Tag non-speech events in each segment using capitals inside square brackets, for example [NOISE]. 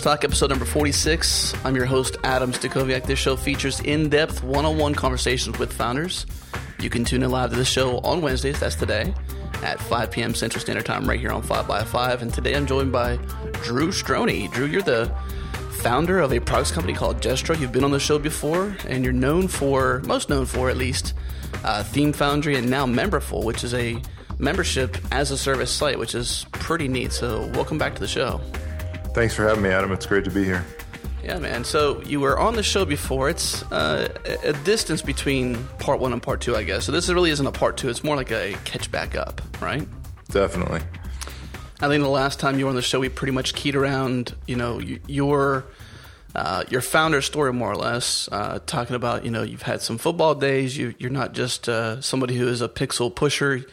Talk, episode number 46. I'm your host, Adam Stacoviak. This show features in depth one on one conversations with founders. You can tune in live to the show on Wednesdays, that's today, at 5 p.m. Central Standard Time, right here on 5 by 5 And today I'm joined by Drew Strojny. Drew, you're the founder of a products company called Jestro. You've been on the show before, and you're known for, most known for at least, uh, Theme Foundry and now Memberful, which is a membership as a service site, which is pretty neat. So, welcome back to the show. Thanks for having me, Adam. It's great to be here. Yeah, man. So you were on the show before. It's uh, a distance between part one and part two, I guess. So this really isn't a part two. It's more like a catch back up, right? Definitely. I think the last time you were on the show, we pretty much keyed around, you know, your uh, your founder story more or less, uh, talking about, you know, you've had some football days. You, are not just uh, somebody who is a pixel pusher.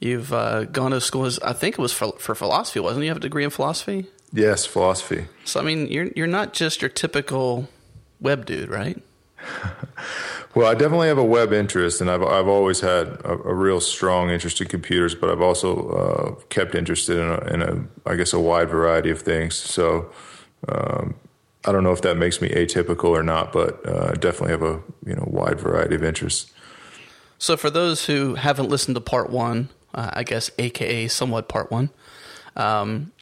You've uh, gone to school. As, I think it was for, for philosophy, wasn't it? You have a degree in philosophy. Yes, philosophy. So I mean, you're you're not just your typical web dude, right? [LAUGHS] well, I definitely have a web interest, and I've I've always had a, a real strong interest in computers, but I've also uh, kept interested in a, in a I guess a wide variety of things. So. Um, I don't know if that makes me atypical or not, but uh, I definitely have a you know wide variety of interests. So, for those who haven't listened to part one, uh, I guess AKA somewhat part one, um,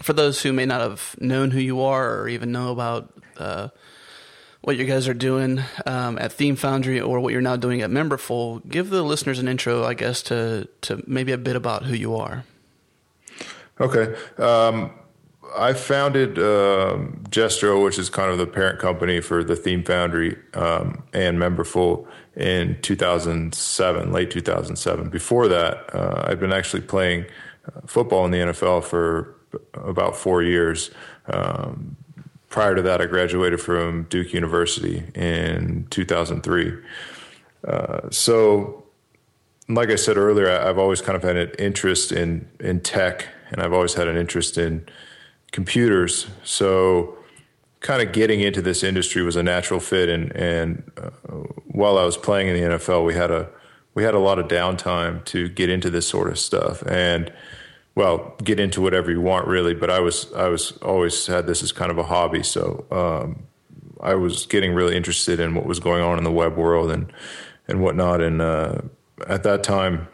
for those who may not have known who you are or even know about uh, what you guys are doing um, at Theme Foundry or what you're now doing at Memberful, give the listeners an intro, I guess, to to maybe a bit about who you are. Okay. Um, I founded Jestro, which is kind of the parent company for the Theme Foundry um, and Memberful in 2007, late 2007. Before that, uh, I'd been actually playing uh, football in the NFL for about four years. Um, prior to that, I graduated from Duke University in 2003. Uh, so, like I said earlier, I've always kind of had an interest in in tech, and I've always had an interest in computers. So, kind of getting into this industry was a natural fit. And and uh, while I was playing in the NFL, we had a we had a lot of downtime to get into this sort of stuff, and well, get into whatever you want really, but I was I was always had this as kind of a hobby, so um, I was getting really interested in what was going on in the web world and and whatnot. And uh, at that time,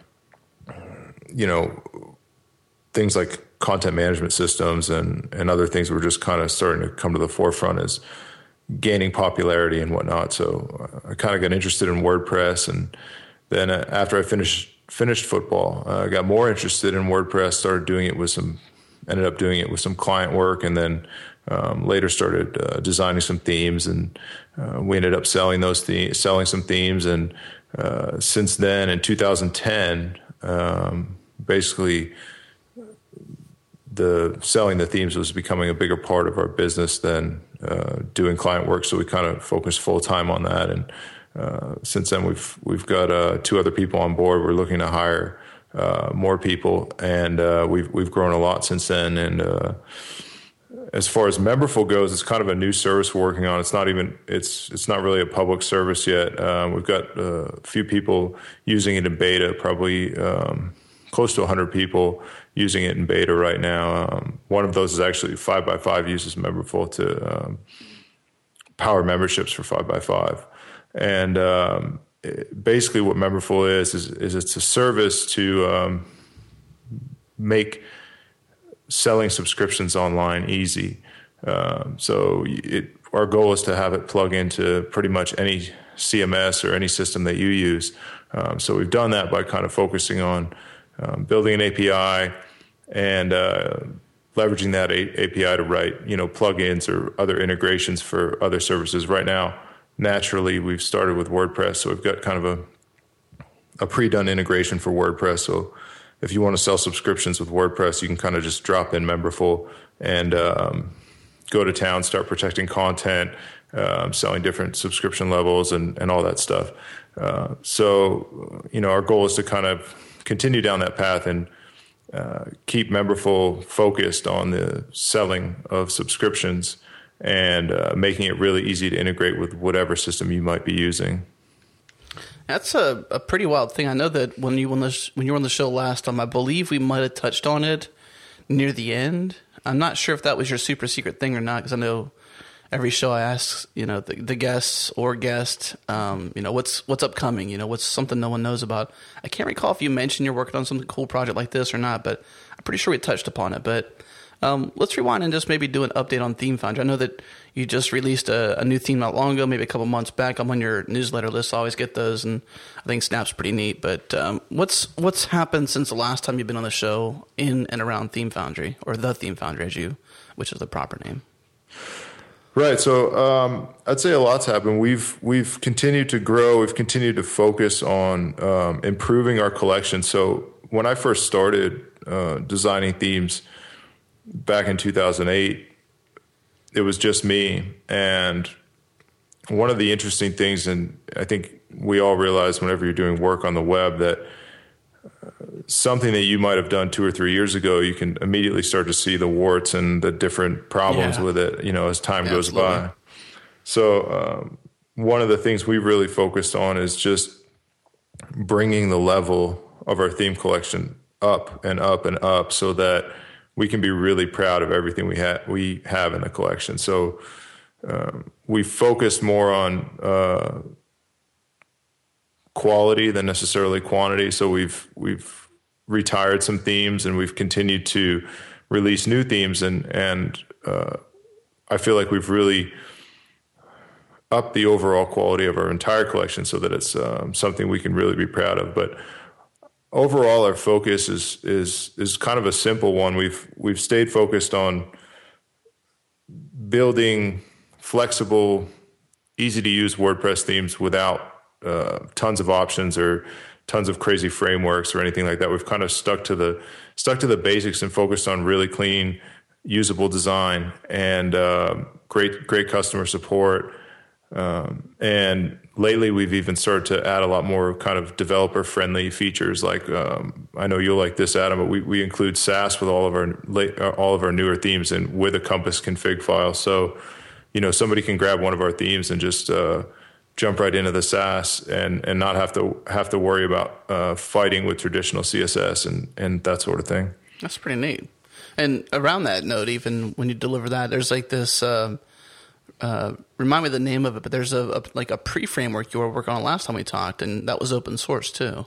you know, things like content management systems and and other things were just kind of starting to come to the forefront as gaining popularity and whatnot. So uh, I kind of got interested in WordPress, and then uh, after I finished finished football. Uh, got more interested in WordPress, started doing it with some, ended up doing it with some client work, and then um, later started uh, designing some themes, and uh, we ended up selling those selling some themes. And uh, since then, in 2010, um, basically the selling the themes was becoming a bigger part of our business than uh, doing client work. So we kind of focused full time on that and uh, since then, we've we've got uh, two other people on board. We're looking to hire uh, more people, and uh, we've we've grown a lot since then. And uh, as far as Memberful goes, it's kind of a new service we're working on. It's not even it's it's not really a public service yet. Um, we've got a few people using it in beta, probably um, close to 100 people using it in beta right now. Um, one of those is actually Five by Five uses Memberful to um, power memberships for Five by Five. And um, basically, what Memberful is, is, is it's a service to um, make selling subscriptions online easy. Um, so it, our goal is to have it plug into pretty much any CMS or any system that you use. Um, so we've done that by kind of focusing on um, building an API and uh, leveraging that a- API to write, you know, plugins or other integrations for other services. Right now, naturally we've started with WordPress, so we've got kind of a a pre-done integration for WordPress. So if you want to sell subscriptions with WordPress, you can kind of just drop in Memberful and um, go to town, start protecting content, um, selling different subscription levels, and and all that stuff. Uh, so you know, our goal is to kind of continue down that path and. Uh, keep Memberful focused on the selling of subscriptions and uh, making it really easy to integrate with whatever system you might be using. That's a, a pretty wild thing. I know that when you when, this, when you were on the show last time, I believe we might have touched on it near the end. I'm not sure if that was your super secret thing or not because I know every show I ask, you know, the, the guests or guest, um, you know, what's what's upcoming, you know, what's something no one knows about. I can't recall if you mentioned you're working on some cool project like this or not, but I'm pretty sure we touched upon it. But um, let's rewind and just maybe do an update on Theme Foundry. I know that you just released a, a, new theme not long ago, maybe a couple months back. I'm on your newsletter list. I always get those, and I think Snap's pretty neat. But um, what's what's happened since the last time you've been on the show in and around Theme Foundry or the Theme Foundry, as you, which is the proper name? Right. So um, I'd say a lot's happened. We've we've continued to grow. We've continued to focus on um, improving our collection. So when I first started uh, designing themes back in 2008, it was just me. And one of the interesting things, and I think we all realize whenever you're doing work on the web that uh, something that you might have done two or three years ago, you can immediately start to see the warts and the different problems yeah. with it, you know, as time yeah, goes by. So, um, one of the things we really focused on is just bringing the level of our theme collection up and up and up so that we can be really proud of everything we have we have in the collection. So um, we focused more on uh, quality than necessarily quantity. So we've we've retired some themes and we've continued to release new themes and and uh, I feel like we've really upped the overall quality of our entire collection so that it's um, something we can really be proud of. But overall our focus is is is kind of a simple one. We've we've stayed focused on building flexible, easy to use WordPress themes without uh, tons of options or tons of crazy frameworks or anything like that. We've kind of stuck to the stuck to the basics and focused on really clean, usable design and uh, great great customer support. Um, and lately we've even started to add a lot more kind of developer friendly features like um, i know you'll like this adam but we, we include sass with all of our uh, all of our newer themes and with a compass config file. So you know somebody can grab one of our themes and just uh, jump right into the sass and and not have to have to worry about uh, fighting with traditional css and and that sort of thing. That's pretty neat. And around that note even when you deliver that there's like this um, uh, remind me the name of it, but there's a, a like a pre framework you were working on last time we talked, and that was open source too.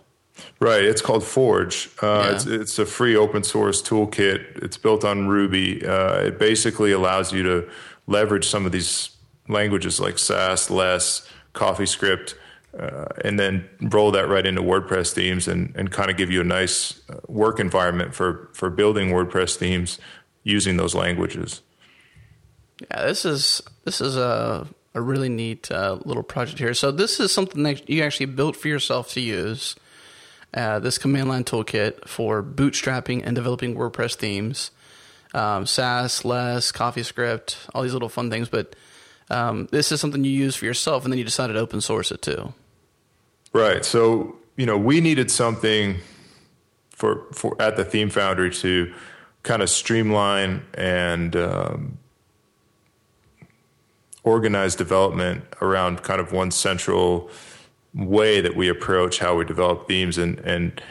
Right. It's called Forge. Uh, yeah. it's, it's, a free open source toolkit. It's built on Ruby. Uh, it basically allows you to leverage some of these languages like Sass, Less, CoffeeScript, uh, and then roll that right into WordPress themes and, and kind of give you a nice uh, work environment for, for building WordPress themes using those languages. Yeah, this is this is a a really neat uh, little project here. So this is something that you actually built for yourself to use. Uh, this command line toolkit for bootstrapping and developing WordPress themes, um, Sass, Less, CoffeeScript, all these little fun things. But um, this is something you use for yourself, and then you decided to open source it too. Right. So you know we needed something for for at the Theme Foundry to kind of streamline and um, organized development around kind of one central way that we approach how we develop themes. And and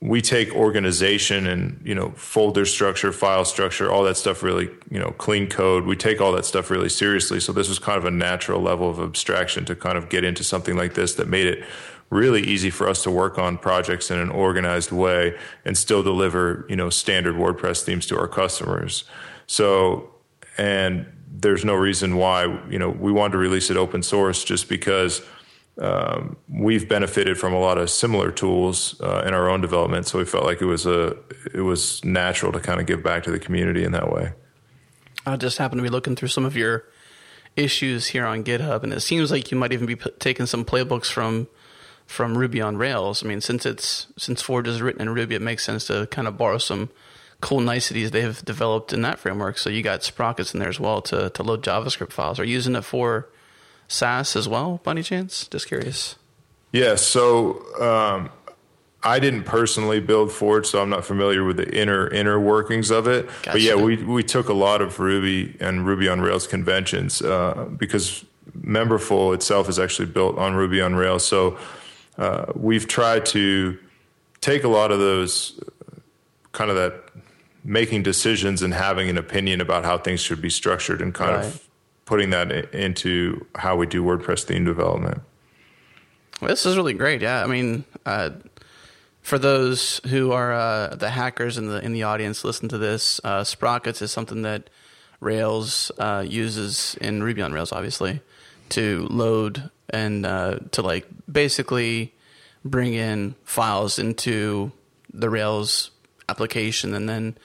we take organization and you know folder structure file structure all that stuff really you know clean code. We take all that stuff really seriously. So this was kind of a natural level of abstraction to kind of get into something like this that made it really easy for us to work on projects in an organized way and still deliver you know standard wordpress themes to our customers. So and there's no reason why you know we wanted to release it open source just because um, we've benefited from a lot of similar tools uh, in our own development, so we felt like it was a it was natural to kind of give back to the community in that way. I just happened to be looking through some of your issues here on GitHub, and it seems like you might even be p- taking some playbooks from from Ruby on Rails. I mean, since it's since Forge is written in Ruby, it makes sense to kind of borrow some cool niceties they've developed in that framework. So you got sprockets in there as well to, to load JavaScript files. Are you using it for Sass as well, by any chance? Just curious. Yeah, so um, I didn't personally build Forge, so I'm not familiar with the inner inner workings of it. Gotcha. But yeah, we we took a lot of Ruby and Ruby on Rails conventions uh, because Memberful itself is actually built on Ruby on Rails. So uh, we've tried to take a lot of those, kind of that making decisions and having an opinion about how things should be structured and kind Right. of putting that into how we do WordPress theme development. Well, this is really great. Yeah, I mean, uh, for those who are uh, the hackers in the in the audience, listen to this. Uh, Sprockets is something that Rails uh, uses in Ruby on Rails, obviously, to load and uh, to like basically bring in files into the Rails application and then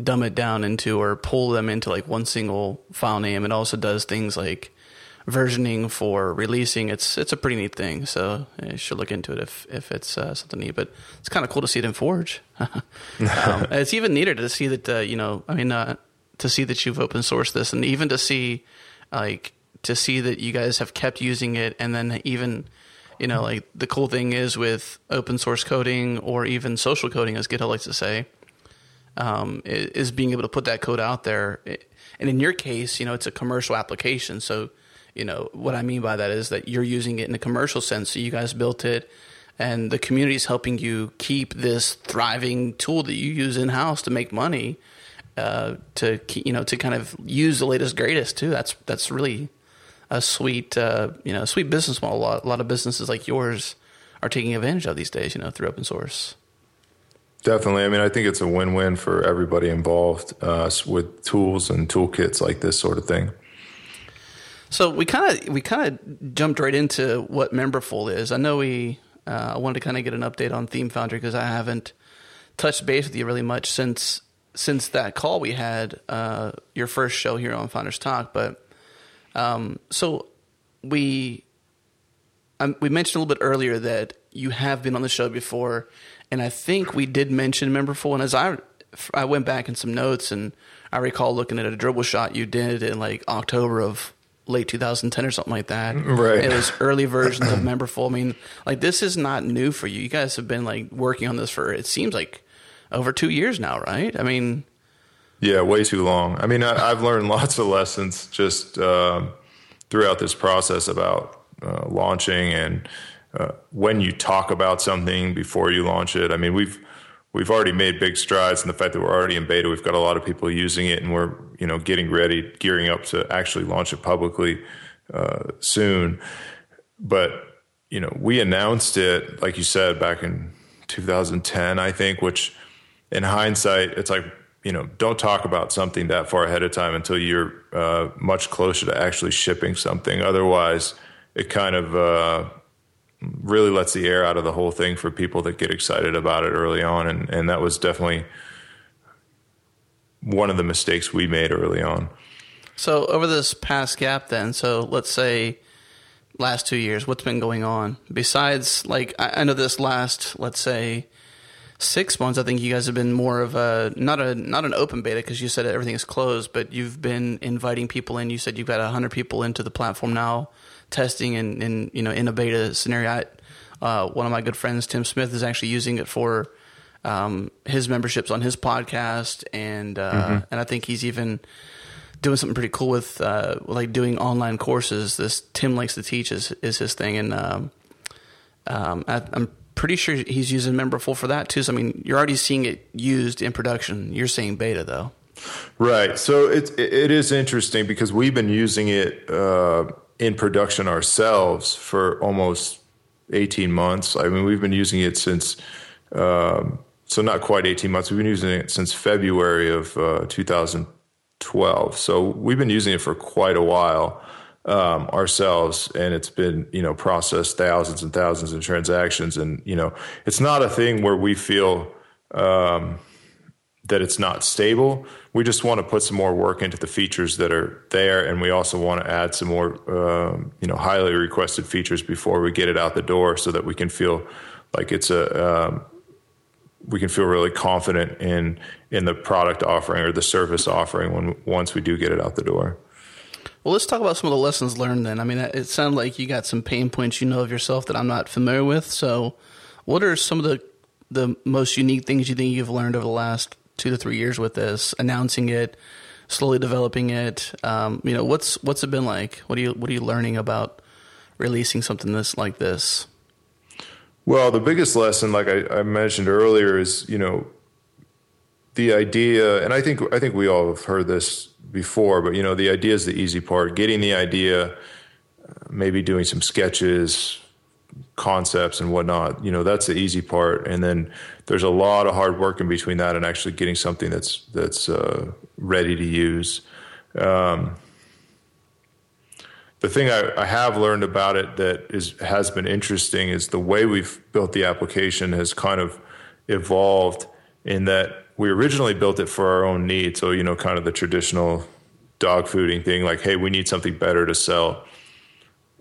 dumb it down into or pull them into like one single file name. It also does things like versioning for releasing. It's it's a pretty neat thing. So you should look into it if if it's uh, something neat. But it's kind of cool to see it in Forge. [LAUGHS] um, [LAUGHS] it's even neater to see that uh, you know. I mean, uh, to see that you've open sourced this, and even to see like to see that you guys have kept using it, and then even. You know, like the cool thing is with open source coding or even social coding, as GitHub likes to say, um, is being able to put that code out there. And in your case, you know, it's a commercial application. So, you know, what I mean by that is that you're using it in a commercial sense. So you guys built it and the community is helping you keep this thriving tool that you use in house to make money. Uh, to you know, to kind of use the latest greatest too. That's that's really a sweet, uh, you know, sweet business model. A lot, a lot of businesses like yours are taking advantage of these days. You know, through open source. Definitely. I mean, I think it's a win-win for everybody involved uh, with tools and toolkits like this sort of thing. So we kind of we kind of jumped right into what Memberful is. I know we uh, I wanted to kind of get an update on Theme Foundry because I haven't touched base with you really much since since that call we had uh, your first show here on Founders Talk. But um, so we um, we mentioned a little bit earlier that you have been on the show before, and I think we did mention Memberful. And as I I went back in some notes, and I recall looking at a Dribbble shot you did in like October of late 2010 or something like that. Right. It was early versions of [CLEARS THROAT] Memberful. I mean, like this is not new for you. You guys have been like working on this for it seems like over two years now, right? I mean, Yeah, way too long. I mean, I, I've learned [LAUGHS] lots of lessons just um, throughout this process about uh, launching and uh, when you talk about something before you launch it. I mean, we've we've already made big strides in the fact that we're already in beta. We've got a lot of people using it, and we're you know getting ready, gearing up to actually launch it publicly uh, soon. But you know, we announced it, like you said, back in 2010, I think, which in hindsight, it's like, you know, don't talk about something that far ahead of time until you're uh, much closer to actually shipping something. Otherwise, it kind of uh, really lets the air out of the whole thing for people that get excited about it early on. And, and that was definitely one of the mistakes we made early on. so over this past gap, then, so let's say last two years, what's been going on besides like I, I know this last, let's say six months. I think you guys have been more of a not a not an open beta because you said everything is closed, but you've been inviting people in. You said you've got hundred people into the platform now, testing and, and you know in a beta scenario. I, uh, one of my good friends, Tim Smith, is actually using it for um, his memberships on his podcast, and uh, and I think he's even doing something pretty cool with uh, like doing online courses. This Tim likes to teach is is his thing, and um, um, I, I'm pretty sure he's using Memberful for that too. So I mean, you're already seeing it used in production. You're seeing beta though. Right. So it it is interesting because we've been using it uh, in production ourselves for almost eighteen months. I mean, we've been using it since um, so not quite eighteen months. We've been using it since February of uh, 2012. So we've been using it for quite a while um, ourselves, and it's been you know processed thousands and thousands of transactions, and you know it's not a thing where we feel. Um, that it's not stable. We just want to put some more work into the features that are there, and we also want to add some more, um, you know, highly requested features before we get it out the door, so that we can feel like it's a um, we can feel really confident in in the product offering or the service offering when once we do get it out the door. Well, let's talk about some of the lessons learned. Then, I mean, it sounded like you got some pain points you know of yourself that I'm not familiar with. So, what are some of the the most unique things you think you've learned over the last two to three years with this, announcing it, slowly developing it? Um, you know, what's what's it been like? What are you what are you learning about releasing something this like this? Well, the biggest lesson, like I, I mentioned earlier, is you know the idea, and I think I think we all have heard this before, but you know, the idea is the easy part. Getting the idea, maybe doing some sketches, concepts, and whatnot. You know, that's the easy part, and then there's a lot of hard work in between that and actually getting something that's that's uh, ready to use. Um, the thing I, I, have learned about it that is has been interesting is the way we've built the application has kind of evolved in that we originally built it for our own needs. So, you know, kind of the traditional dog fooding thing, like, hey, we need something better to sell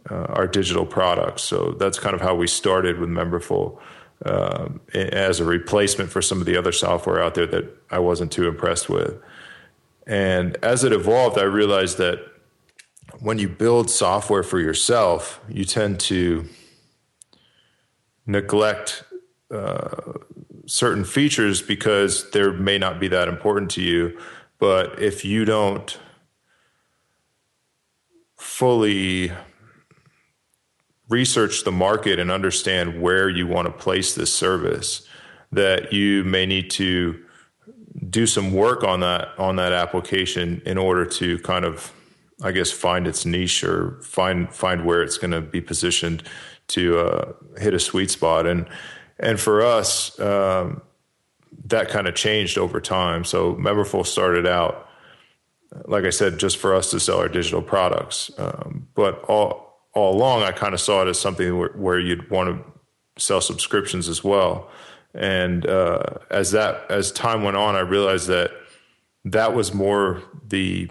uh, our digital products. So that's kind of how we started with Memberful um, as a replacement for some of the other software out there that I wasn't too impressed with. And as it evolved, I realized that when you build software for yourself, you tend to neglect uh, certain features because there may not be that important to you. But if you don't fully research the market and understand where you want to place this service, that you may need to do some work on that on that application in order to kind of I guess find its niche or find find where it's going to be positioned to uh, hit a sweet spot and and for us, um, that kind of changed over time. So Memberful started out, like I said, just for us to sell our digital products. Um, but all all along, I kind of saw it as something where, where you'd want to sell subscriptions as well. And uh, as that as time went on, I realized that that was more the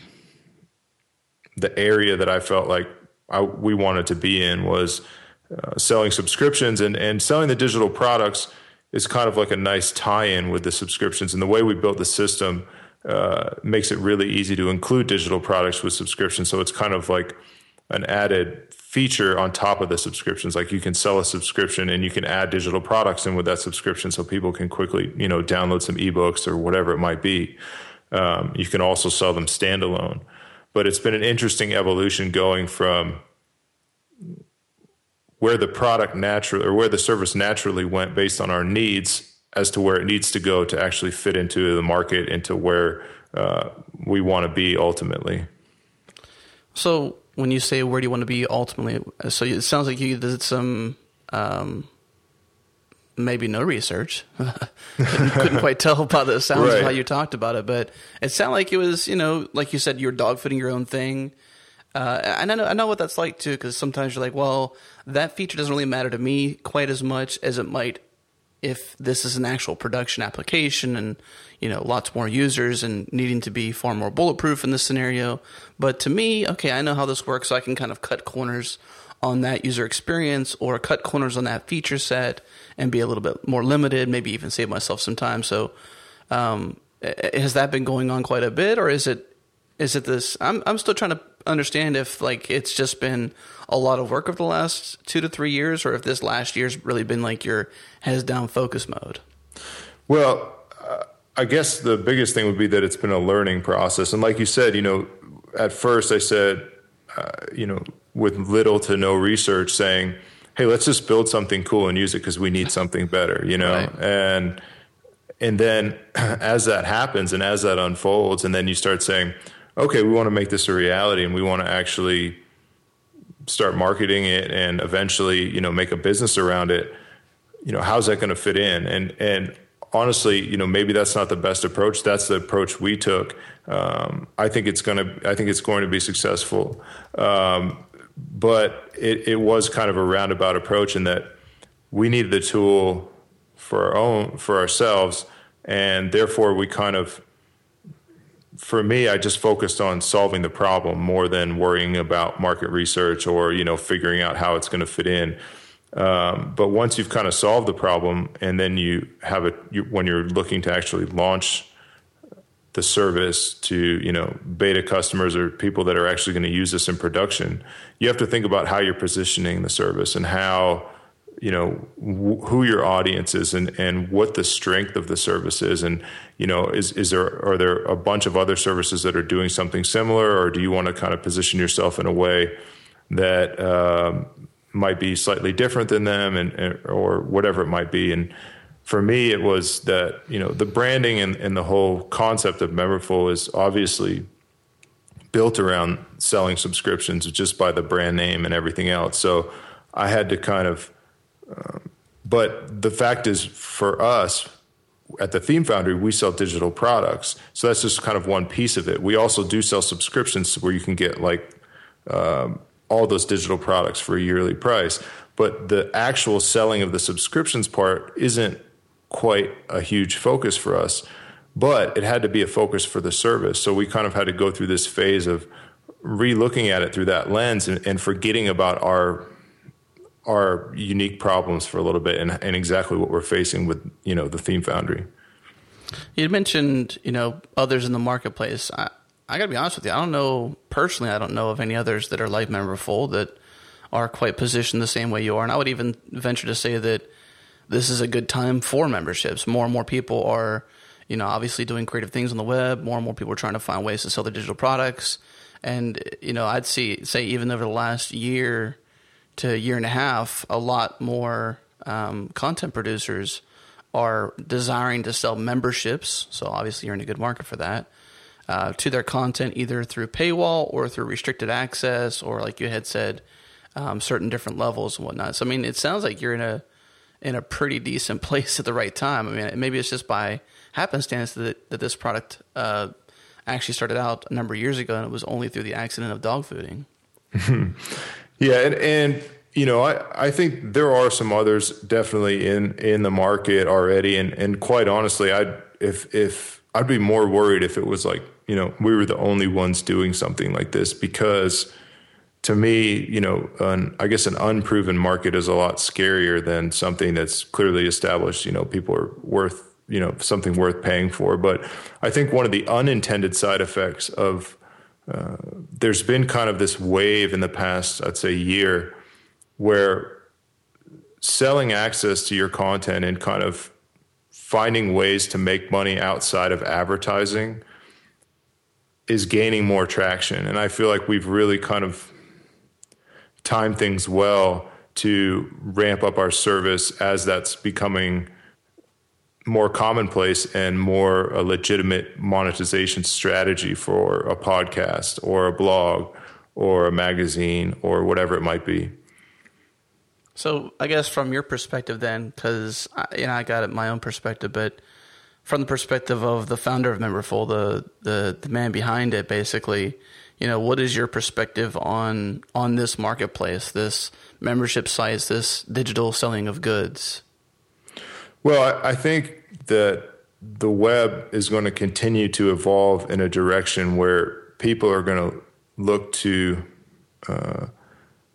the area that I felt like I, we wanted to be in was uh, selling subscriptions and, and selling the digital products is kind of like a nice tie-in with the subscriptions and the way we built the system uh, makes it really easy to include digital products with subscriptions so it's kind of like an added feature on top of the subscriptions. Like you can sell a subscription and you can add digital products in with that subscription so people can quickly you know download some ebooks or whatever it might be. Um, you can also sell them standalone. But it's been an interesting evolution going from where the product naturally or where the service naturally went based on our needs as to where it needs to go to actually fit into the market into where uh, we want to be ultimately. So when you say where do you want to be ultimately so it sounds like you did some um, maybe no research. [LAUGHS] Couldn't, quite tell by the sounds right. of how you talked about it but it sounded like it was you know like you said you're dog fooding your own thing uh, and I know, I know what that's like too, because sometimes you're like, well, that feature doesn't really matter to me quite as much as it might if this is an actual production application and you know lots more users and needing to be far more bulletproof in this scenario. But to me, okay, I know how this works, so I can kind of cut corners on that user experience or cut corners on that feature set and be a little bit more limited, maybe even save myself some time. So, um, has that been going on quite a bit, or is it is it this? I'm I'm still trying to understand if like it's just been a lot of work over the last two to three years, or if this last year's really been like your heads down focus mode. Well, uh, I guess the biggest thing would be that it's been a learning process, and like you said, you know, at first I said, uh, you know, with little to no research, saying, "Hey, let's just build something cool and use it because we need something better," you know, right. and and then [CLEARS THROAT] as that happens and as that unfolds, and then you start saying okay, we want to make this a reality and we want to actually start marketing it and eventually, you know, make a business around it, you know, how's that going to fit in? And and honestly, you know, maybe that's not the best approach. That's the approach we took. Um, I think it's going to I think it's going to be successful. Um, but it, it was kind of a roundabout approach in that we needed the tool for our own for ourselves and therefore we kind of for me, I just focused on solving the problem more than worrying about market research or you know figuring out how it's going to fit in. Um, but once you've kind of solved the problem, and then you have it you, when you're looking to actually launch the service to you know beta customers or people that are actually going to use this in production, you have to think about how you're positioning the service and how you know who your audience is and and what the strength of the service is and you know is is there are there a bunch of other services that are doing something similar or do you want to kind of position yourself in a way that um, might be slightly different than them and, and, or whatever it might be and for me, it was that you know the branding and, and the whole concept of Memberful is obviously built around selling subscriptions just by the brand name and everything else. So I had to kind of, but the fact is, for us at the Theme Foundry, we sell digital products. So that's just kind of one piece of it. We also do sell subscriptions where you can get like um, all those digital products for a yearly price. But the actual selling of the subscriptions part isn't quite a huge focus for us. But it had to be a focus for the service. So we kind of had to go through this phase of re looking at it through that lens and, and forgetting about our our unique problems for a little bit and, and exactly what we're facing with you know the theme foundry. You mentioned you know others in the marketplace. I, I gotta be honest with you i don't know personally i don't know of any others that are like memberful that are quite positioned the same way you are. And i would even venture to say that this is a good time for memberships. More and more people are you know obviously doing creative things on the web. More and more people are trying to find ways to sell their digital products. And you know i'd see say even over the last year to a year and a half, a lot more um, content producers are desiring to sell memberships. So obviously, you're in a good market for that. Uh, to their content, either through paywall or through restricted access, or like you had said, um, certain different levels and whatnot. So I mean, it sounds like you're in a in a pretty decent [LAUGHS] place at the right time. I mean, maybe it's just by happenstance that that this product uh, actually started out a number of years ago, and it was only through the accident of dog fooding. [LAUGHS] Yeah, and, and you know, I, I think there are some others definitely in in the market already, and and quite honestly, I'd if if I'd be more worried if it was like you know we were the only ones doing something like this because to me, you know, an, I guess an unproven market is a lot scarier than something that's clearly established. You know, people are worth you know something worth paying for. But I think one of the unintended side effects of there's been kind of this wave in the past, I'd say, year where selling access to your content and kind of finding ways to make money outside of advertising is gaining more traction. And I feel like we've really kind of timed things well to ramp up our service as that's becoming more commonplace and more a legitimate monetization strategy for a podcast or a blog or a magazine or whatever it might be. So I guess from your perspective, then, because you know I got it my own perspective, but from the perspective of the founder of Memberful, the the the man behind it, basically, you know, what is your perspective on on this marketplace, this membership sites, this digital selling of goods? Well, I, I think that the web is going to continue to evolve in a direction where people are going to look to uh,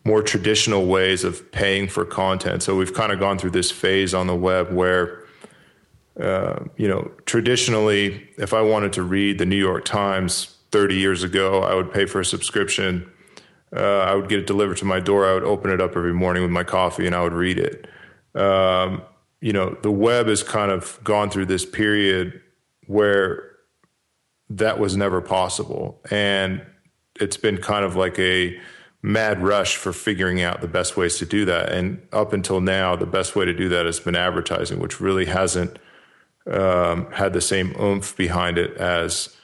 more traditional ways of paying for content. So we've kind of gone through this phase on the web where, uh, you know, traditionally, if I wanted to read the New York Times 30 years ago, I would pay for a subscription. Uh, I would get it delivered to my door. I would open it up every morning with my coffee and I would read it. Um, you know, the web has kind of gone through this period where that was never possible. And it's been kind of like a mad rush for figuring out the best ways to do that. And up until now, the best way to do that has been advertising, which really hasn't um, had the same oomph behind it as,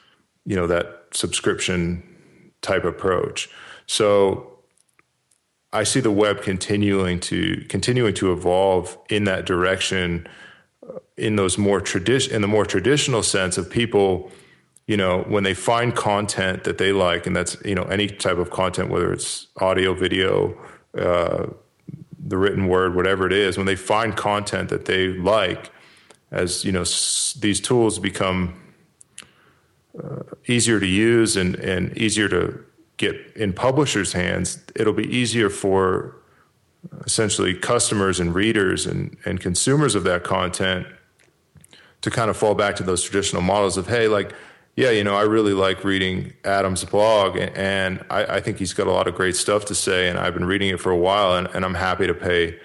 you know, that subscription type approach. So I see the web continuing to continuing to evolve in that direction uh, in those more tradition in the more traditional sense of people you know when they find content that they like and that's you know any type of content whether it's audio video uh, the written word whatever it is when they find content that they like as you know s- these tools become uh, easier to use and and easier to get in publishers' hands, it'll be easier for uh, essentially customers and readers and, and consumers of that content to kind of fall back to those traditional models of, hey, like, yeah, you know, I really like reading Adam's blog, and I, I think he's got a lot of great stuff to say, and I've been reading it for a while, and, and I'm happy to pay,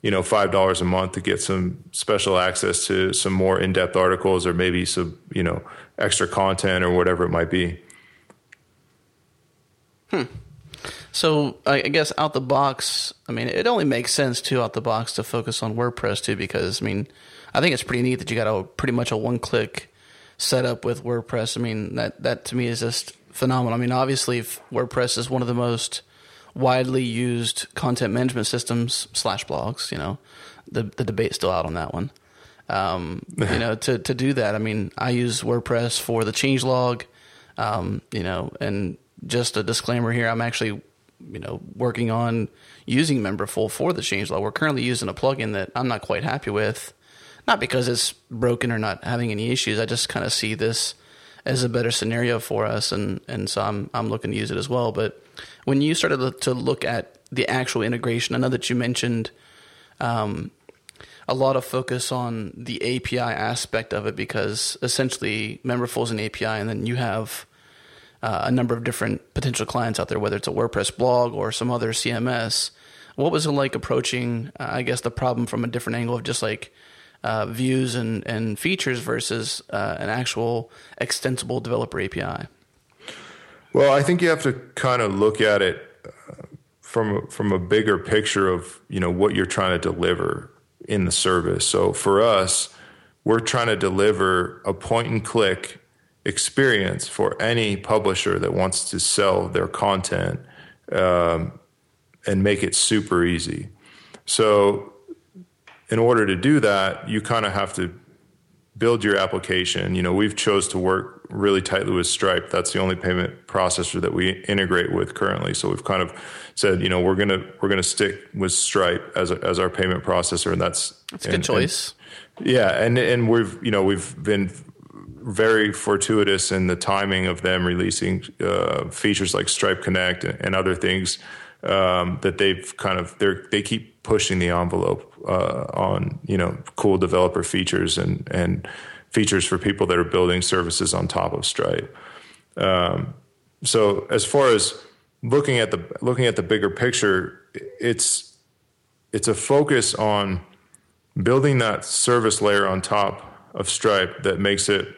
you know, five dollars a month to get some special access to some more in-depth articles, or maybe some, you know, extra content or whatever it might be. Hmm. So I guess out the box, I mean, it only makes sense too out the box to focus on WordPress too, because I mean, I think it's pretty neat that you got a pretty much a one click setup with WordPress. I mean, that that to me is just phenomenal. I mean, obviously, WordPress is one of the most widely used content management systems slash blogs. You know, the the debate's still out on that one. Um, [LAUGHS] you know, to to do that, I mean, I use WordPress for the changelog. Um, you know, and just a disclaimer here, I'm actually you know working on using Memberful for the changelog. We're currently using a plugin that I'm not quite happy with, not because it's broken or not having any issues. I just kind of see this as a better scenario for us, and and so I'm I'm looking to use it as well. But when you started to look at the actual integration, I know that you mentioned. Um, a lot of focus on the API aspect of it because essentially Memberful is an API, and then you have uh, a number of different potential clients out there, whether it's a WordPress blog or some other CMS. What was it like approaching, uh, I guess, the problem from a different angle of just like uh, views and, and features versus uh, an actual extensible developer API? Well, I think you have to kind of look at it uh, from from a bigger picture of you know what you're trying to deliver in the service. So for us, we're trying to deliver a point and click experience for any publisher that wants to sell their content um, and make it super easy. So, in order to do that, you kind of have to build your application. You know, we've chose to work really tightly with Stripe. That's the only payment processor that we integrate with currently. So we've kind of said, you know, we're gonna we're gonna stick with Stripe as a, as our payment processor, and that's that's a good choice. And, yeah, and and we've you know we've been very fortuitous in the timing of them releasing uh, features like Stripe Connect and, other things um, that they've kind of they they keep pushing the envelope uh, on you know cool developer features and and features for people that are building services on top of Stripe. Um, so as far as looking at the looking at the bigger picture, it's it's a focus on building that service layer on top of Stripe that makes it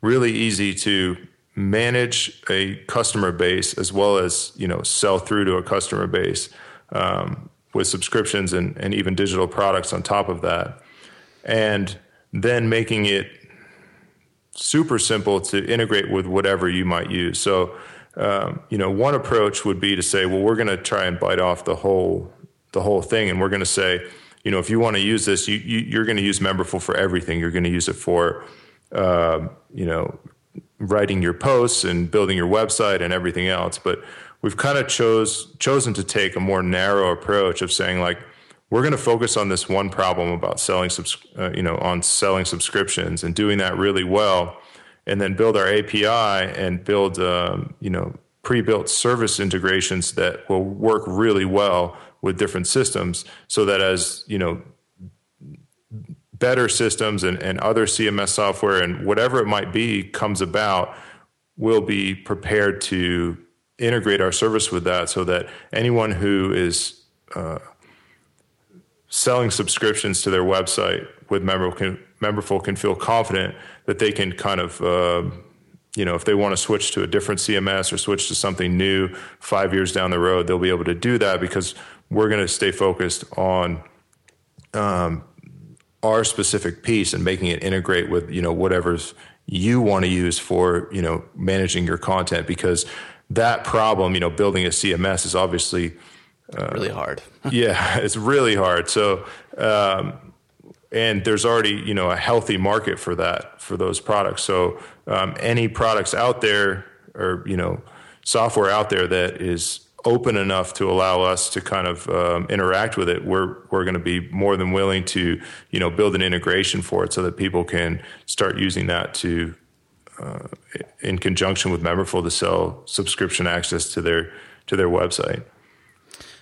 really easy to manage a customer base as well as you know sell through to a customer base um, with subscriptions and, and even digital products on top of that. And then making it super simple to integrate with whatever you might use. So um, you know one approach would be to say well we're going to try and bite off the whole the whole thing and we're going to say you know if you want to use this you, you, are going to use memberful for everything. You're going to use it for uh, you know, writing your posts and building your website and everything else. But we've kind of chose chosen to take a more narrow approach of saying like we're going to focus on this one problem about selling subs- uh, you know on selling subscriptions and doing that really well and then build our API and build um, you know pre-built service integrations that will work really well with different systems so that as you know better systems and, and other CMS software and whatever it might be comes about, we'll be prepared to integrate our service with that so that anyone who is uh, selling subscriptions to their website with Memberful can, Memberful can feel confident that they can kind of, uh, you know, if they want to switch to a different CMS or switch to something new five years down the road, they'll be able to do that because we're going to stay focused on um, our specific piece and making it integrate with you know whatever's you want to use for you know managing your content because that problem you know building a cms is obviously uh, really hard. [LAUGHS] Yeah it's really hard. So um, and there's already you know a healthy market for that for those products. So um, any products out there or you know software out there that is open enough to allow us to kind of um, interact with it, we're we're going to be more than willing to you know build an integration for it so that people can start using that to uh, in conjunction with Memberful to sell subscription access to their to their website.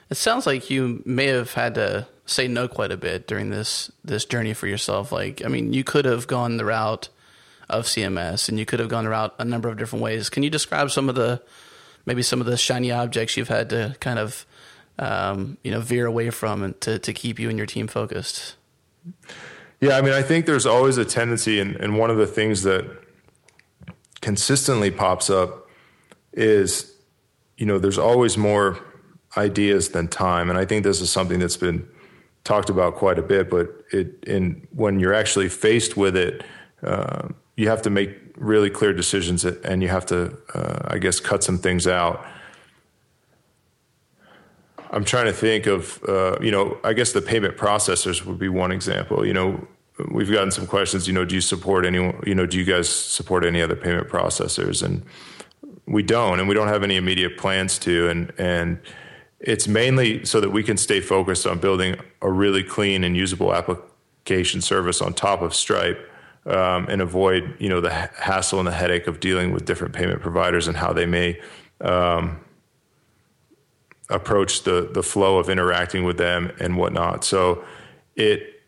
It sounds like you may have had to say no quite a bit during this this journey for yourself. Like, I mean, you could have gone the route of CMS, and you could have gone the route a number of different ways. Can you describe some of the maybe some of the shiny objects you've had to kind of um, you know veer away from and to, to keep you and your team focused? Yeah, I mean, I think there's always a tendency, and, and one of the things that consistently pops up is you know, there's always more ideas than time, and I think this is something that's been talked about quite a bit. But it, in when you're actually faced with it, uh, you have to make really clear decisions, and you have to, uh, I guess, cut some things out. I'm trying to think of, uh, you know, I guess the payment processors would be one example. You know, we've gotten some questions. You know, do you support any? You know, do you guys support any other payment processors? And we don't, and we don't have any immediate plans to. And and it's mainly so that we can stay focused on building a really clean and usable application service on top of Stripe. Um, and avoid, you know, the hassle and the headache of dealing with different payment providers and how they may um, approach the the flow of interacting with them and whatnot. So it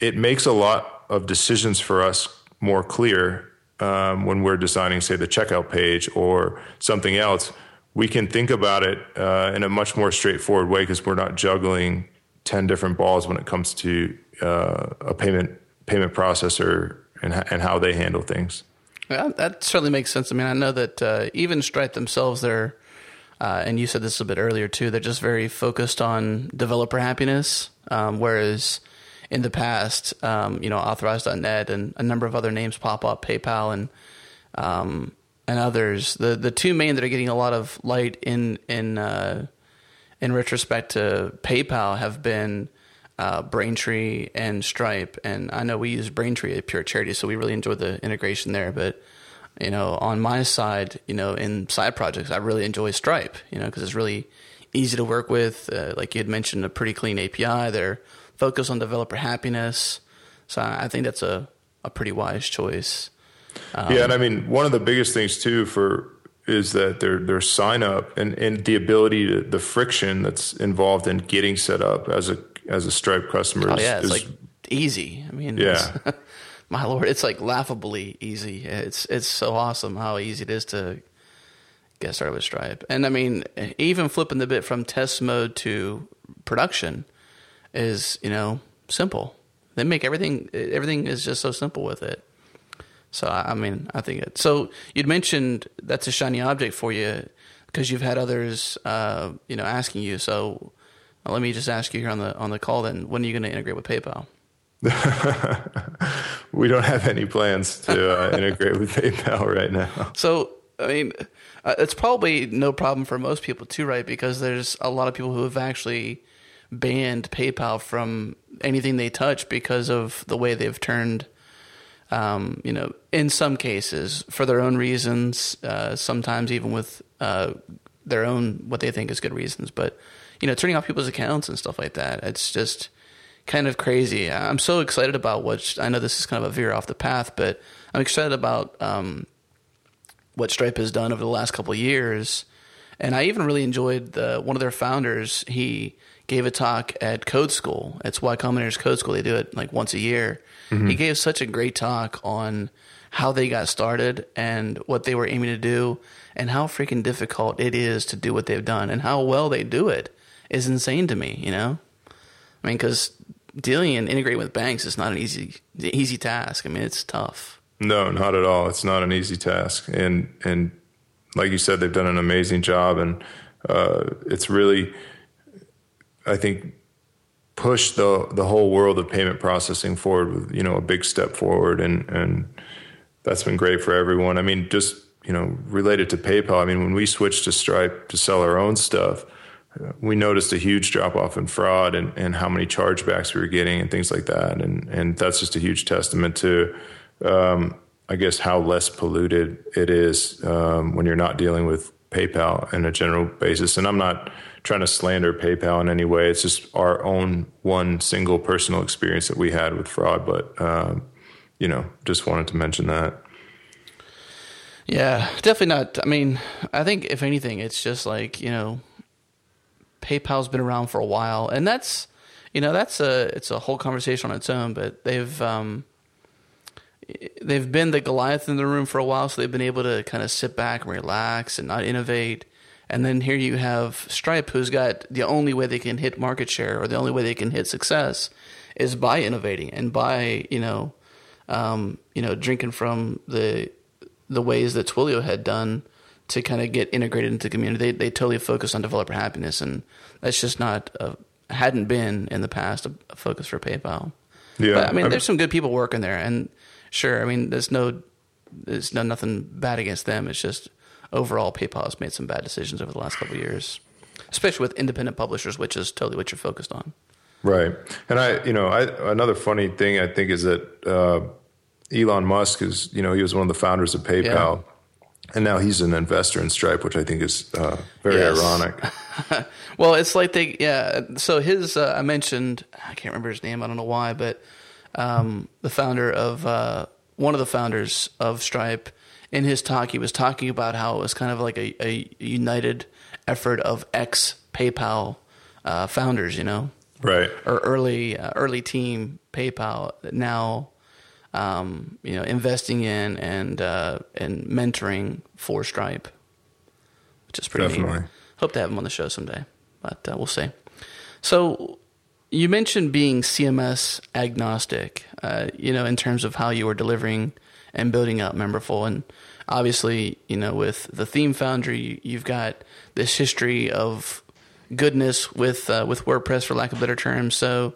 it makes a lot of decisions for us more clear um, when we're designing, say, the checkout page or something else. We can think about it uh, in a much more straightforward way because we're not juggling ten different balls when it comes to uh, a payment payment processor and and how they handle things. Yeah, that certainly makes sense. I mean, I know that uh, even Stripe themselves, they're uh, and you said this a bit earlier too. They're just very focused on developer happiness, um, whereas in the past, um, you know, Authorize.net and a number of other names pop up, PayPal and um, and others. The the two main that are getting a lot of light in in uh, in retrospect to PayPal have been uh, Braintree and Stripe. And I know we use Braintree at Pure Charity, so we really enjoy the integration there. But you know, on my side, you know, in side projects, I really enjoy Stripe, you know, because it's really easy to work with. Uh, like you had mentioned, a pretty clean API. They're focused on developer happiness. So I think that's a, a pretty wise choice. Um, yeah, and I mean, one of the biggest things too for is that their their sign up and, and the ability to the friction that's involved in getting set up as a as a Stripe customer. Oh yeah, it's is, like easy. I mean, yeah. [LAUGHS] my lord, it's like laughably easy. It's it's so awesome how easy it is to get started with Stripe. And I mean, even flipping the bit from test mode to production is you know simple. They make everything everything is just so simple with it. So I mean, I think it. So you'd mentioned that's a shiny object for you because you've had others, uh, you know, asking you. So let me just ask you here on the on the call. Then, when are you going to integrate with PayPal? [LAUGHS] we don't have any plans to uh, [LAUGHS] integrate with PayPal right now. So, I mean, uh, it's probably no problem for most people too, right? Because there's a lot of people who have actually banned PayPal from anything they touch because of the way they've turned. Um, you know, in some cases, for their own reasons, uh, sometimes even with uh, their own what they think is good reasons, but you know, turning off people's accounts and stuff like that. It's just kind of crazy. I'm so excited about what I know. This is kind of a veer off the path, but I'm excited about um, what Stripe has done over the last couple of years. And I even really enjoyed the one of their founders. He gave a talk at Code School. It's Y Combinator's Code School. They do it like once a year. Mm-hmm. He gave such a great talk on how they got started and what they were aiming to do and how freaking difficult it is to do what they've done and how well they do it is insane to me, you know? I mean, because dealing and integrating with banks is not an easy easy task. I mean, it's tough. No, not at all. It's not an easy task, and and like you said, they've done an amazing job, and uh, it's really, I think, pushed the the whole world of payment processing forward with you know a big step forward, and and that's been great for everyone. I mean, just you know, related to PayPal. I mean, when we switched to Stripe to sell our own stuff we noticed a huge drop off in fraud and, and how many chargebacks we were getting and things like that. And, and that's just a huge testament to, um, I guess, how less polluted it is um, when you're not dealing with PayPal in a general basis. And I'm not trying to slander PayPal in any way. It's just our own one single personal experience that we had with fraud. But, um, you know, just wanted to mention that. Yeah, definitely not. I mean, I think if anything, it's just like, you know, PayPal's been around for a while, and that's you know that's a it's a whole conversation on its own. But they've um, they've been the Goliath in the room for a while, so they've been able to kind of sit back and relax and not innovate. And then here you have Stripe, who's got the only way they can hit market share or the only way they can hit success is by innovating and by you know um, you know drinking from the the ways that Twilio had done to kind of get integrated into the community. They they totally focus on developer happiness, and that's just not a, hadn't been in the past a, a focus for PayPal. Yeah, But, I mean, I there's some good people working there, and sure, I mean, there's no there's no nothing bad against them. It's just overall, PayPal has made some bad decisions over the last couple of years, especially with independent publishers, which is totally what you're focused on. Right. And I, you know, I, another funny thing I think is that uh, Elon Musk is, you know, he was one of the founders of PayPal. And now he's an investor in Stripe, which I think is uh, very Yes. ironic. [LAUGHS] Well, it's like they, yeah. So his, uh, I mentioned, I can't remember his name. I don't know why, but um, the founder of uh, one of the founders of Stripe, in his talk, he was talking about how it was kind of like a, a united effort of ex PayPal uh, founders, you know, Right. or early uh, early team PayPal that now um, you know investing in and uh, and mentoring for Stripe, which is pretty Definitely. neat. Hope to have him on the show someday, but uh, we'll see. So you mentioned being CMS agnostic, uh, you know, in terms of how you were delivering and building up Memberful, and obviously, you know, with the Theme Foundry, you- you've got this history of goodness with uh, with WordPress, for lack of better terms. So,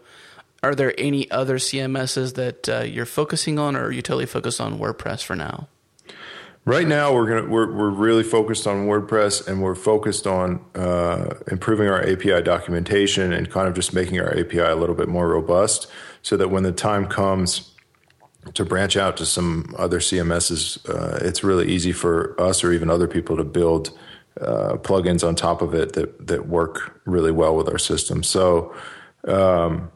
are there any other CMSs that uh, you're focusing on, or are you totally focused on WordPress for now? Right now, we're gonna we're we're really focused on WordPress, and we're focused on uh, improving our API documentation and kind of just making our API a little bit more robust, so that when the time comes to branch out to some other CMSs, uh, it's really easy for us or even other people to build uh, plugins on top of it that that work really well with our system. So, um,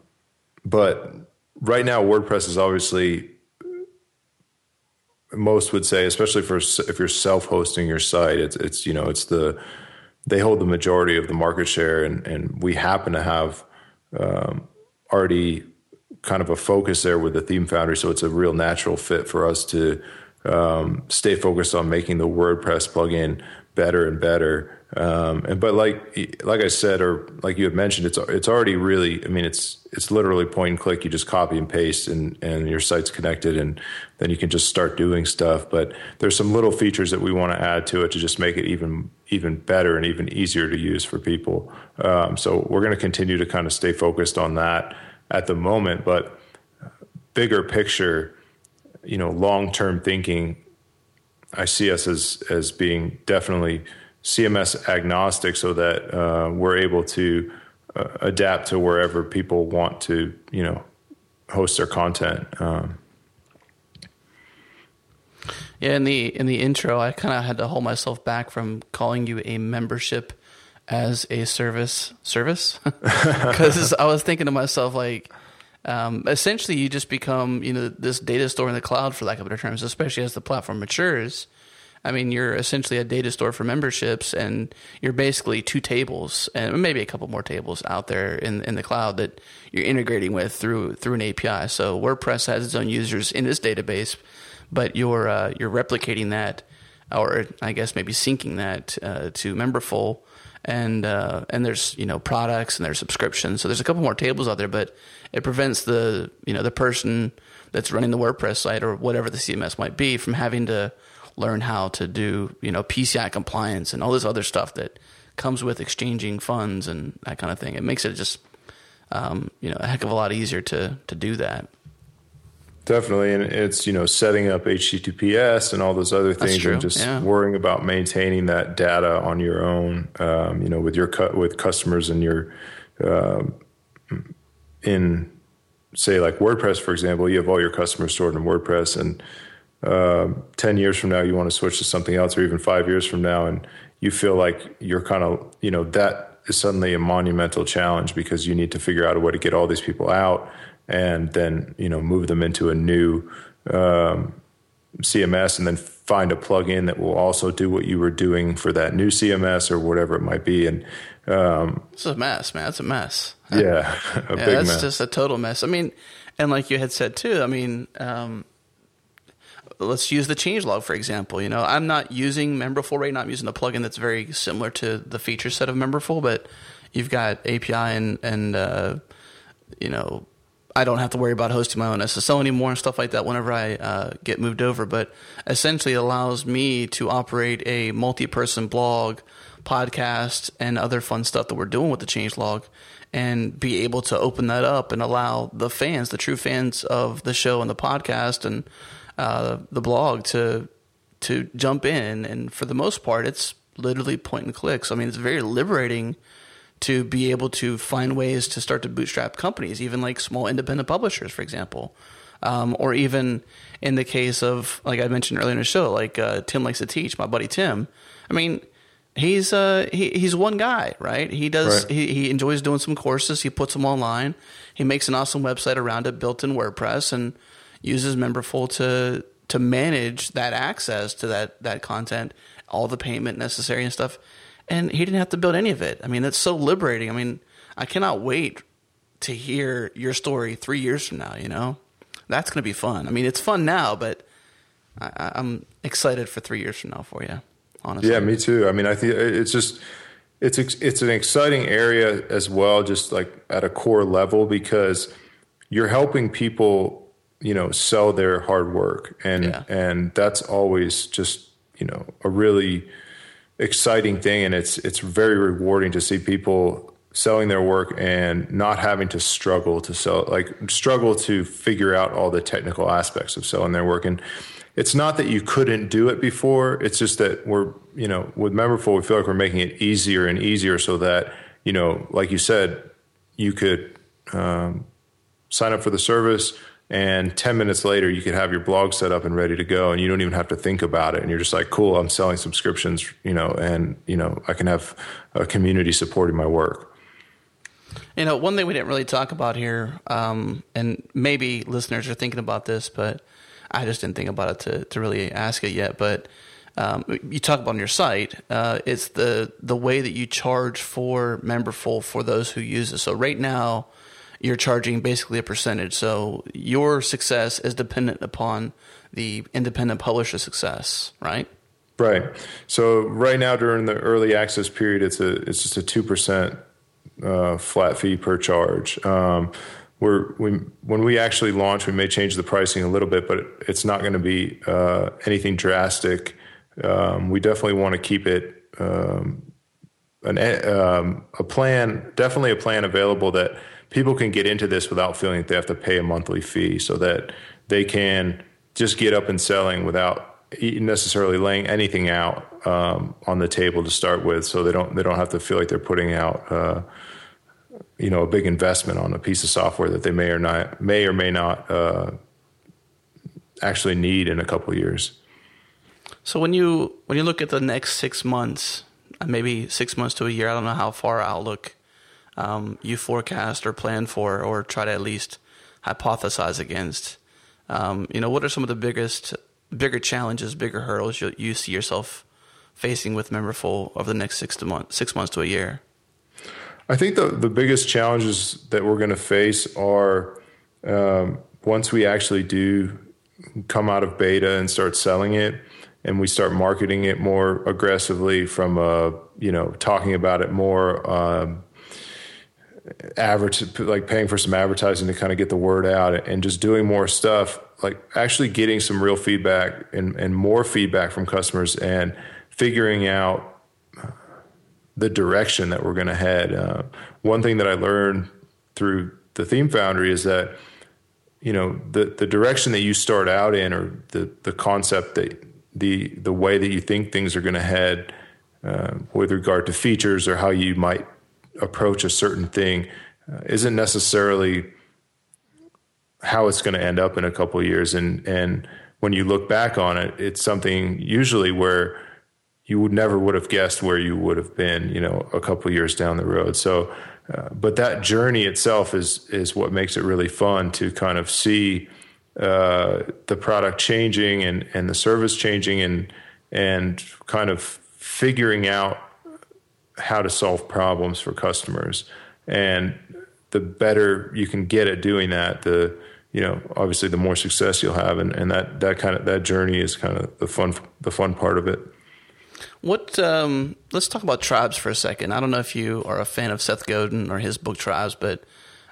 but right now, WordPress is obviously most would say, especially for if you're self-hosting your site, it's it's you know it's the they hold the majority of the market share, and and we happen to have um, already kind of a focus there with the theme foundry, so it's a real natural fit for us to um, stay focused on making the WordPress plugin better and better. Um, and but like like I said, or like you had mentioned, it's it's already really. I mean, it's it's literally point and click. You just copy and paste, and and your site's connected, and then you can just start doing stuff. But there's some little features that we want to add to it to just make it even even better and even easier to use for people. Um, so we're going to continue to kind of stay focused on that at the moment, but bigger picture, you know, long term thinking, I see us as as being definitely CMS agnostic, so that uh, we're able to uh, adapt to wherever people want to, you know, host their content. Um, Yeah, in the in the intro, I kind of had to hold myself back from calling you a membership as a service service [LAUGHS] [LAUGHS] because I was thinking to myself like, um, essentially, you just become you know this data store in the cloud, for lack of better terms, especially as the platform matures. I mean, you're essentially a data store for memberships, and you're basically two tables and maybe a couple more tables out there in in the cloud that you're integrating with through through an API. So WordPress has its own users in this database, but you're uh, you're replicating that, or I guess maybe syncing that uh, to Memberful, and uh, and there's you know products and there's subscriptions. So there's a couple more tables out there, but it prevents the you know the person that's running the WordPress site or whatever the CMS might be from having to learn how to do you know PCI compliance and all this other stuff that comes with exchanging funds and that kind of thing. It makes it just um, you know a heck of a lot easier to to do that. Definitely, and it's you know setting up HTTPS and all those other things, and just yeah. worrying about maintaining that data on your own. Um, you know, with your cu- with customers and your um in say like WordPress, for example, you have all your customers stored in WordPress, and um, ten years from now you want to switch to something else, or even five years from now, and you feel like you're kind of you know that is suddenly a monumental challenge because you need to figure out a way to get all these people out and then you know move them into a new um, CMS and then find a plugin that will also do what you were doing for that new CMS or whatever it might be. And um, It's a mess, man. It's a mess. yeah, [LAUGHS] a Yeah, that's mess. just a total mess. I mean, and like you had said too, I mean, um, let's use the changelog for example. You know, I'm not using Memberful right now. I'm using the plugin that's very similar to the feature set of Memberful, but you've got API and and uh, you know I don't have to worry about hosting my own SSO anymore and stuff like that whenever I uh, get moved over. But essentially, it allows me to operate a multi-person blog, podcast, and other fun stuff that we're doing with the changelog, and be able to open that up and allow the fans, the true fans of the show and the podcast and uh, the blog, to to jump in. And for the most part, it's literally point and click. So I mean, it's very liberating to be able to find ways to start to bootstrap companies, even like small independent publishers, for example. Um, or even in the case of, like I mentioned earlier in the show, like uh, Tim likes to teach, my buddy Tim. I mean, he's uh, he, he's one guy, right? He does right. he, he enjoys doing some courses. He puts them online. He makes an awesome website around it, built in WordPress, and uses Memberful to to manage that access to that that content, all the payment necessary and stuff and he didn't have to build any of it. I mean, that's so liberating. I mean, I cannot wait to hear your story three years from now. You know, that's going to be fun. I mean, it's fun now, but I, am excited for three years from now for you. Honestly, yeah, me too. I mean, I think it's just it's it's an exciting area as well, just like at a core level because you're helping people, you know, sell their hard work, and yeah. and that's always just you know a really exciting thing, and it's it's very rewarding to see people selling their work and not having to struggle to sell like struggle to figure out all the technical aspects of selling their work. And it's not that you couldn't do it before. It's just that we're you know with memberful we feel like we're making it easier and easier so that you know like you said you could um, sign up for the service and 10 minutes later you could have your blog set up and ready to go and you don't even have to think about it. And you're just like cool i'm selling subscriptions you know and you know i can have a community supporting my work. You know one thing we didn't really talk about here um, and maybe listeners are thinking about this but i just didn't think about it to, to really ask it yet. But um, you talk about on your site uh, it's the the way that you charge for memberful for those who use it. So right now you're charging basically a percentage. So your success is dependent upon the independent publisher success, right? Right. So right now during the early access period, it's a it's just a two percent uh, flat fee per charge. Um, we're, we when we actually launch, we may change the pricing a little bit, but it's not going to be uh, anything drastic. Um, we definitely want to keep it um, an, um, a plan, definitely a plan available that people can get into this without feeling that they have to pay a monthly fee so that they can just get up and selling without necessarily laying anything out um, on the table to start with. So they don't they don't have to feel like they're putting out uh, you know a big investment on a piece of software that they may or not may or may not uh, actually need in a couple years. So when you when you look at the next six months maybe six months to a year i don't know how far outlook um, you forecast or plan for, or try to at least hypothesize against? Um, you know, what are some of the biggest, bigger challenges, bigger hurdles you, you see yourself facing with Memberful over the next six to month, six months to a year? I think the the biggest challenges that we're going to face are um, once we actually do come out of beta and start selling it, and we start marketing it more aggressively from a you know talking about it more. Um, average like paying for some advertising to kind of get the word out and just doing more stuff like actually getting some real feedback and, and more feedback from customers and figuring out the direction that we're going to head. Uh, one thing that i learned through the theme foundry is that you know the the direction that you start out in or the the concept that the the way that you think things are going to head uh, with regard to features or how you might approach a certain thing uh, isn't necessarily how it's going to end up in a couple years. And and when you look back on it it's something usually where you would never would have guessed where you would have been you know a couple years down the road. So uh, but that journey itself is is what makes it really fun to kind of see uh, the product changing and and the service changing and and kind of figuring out how to solve problems for customers. And the better you can get at doing that, the you know obviously the more success you'll have, and, and that that kind of that journey is kind of the fun the fun part of it. What? Um, let's talk about tribes for a second. I don't know if you are a fan of Seth Godin or his book Tribes, but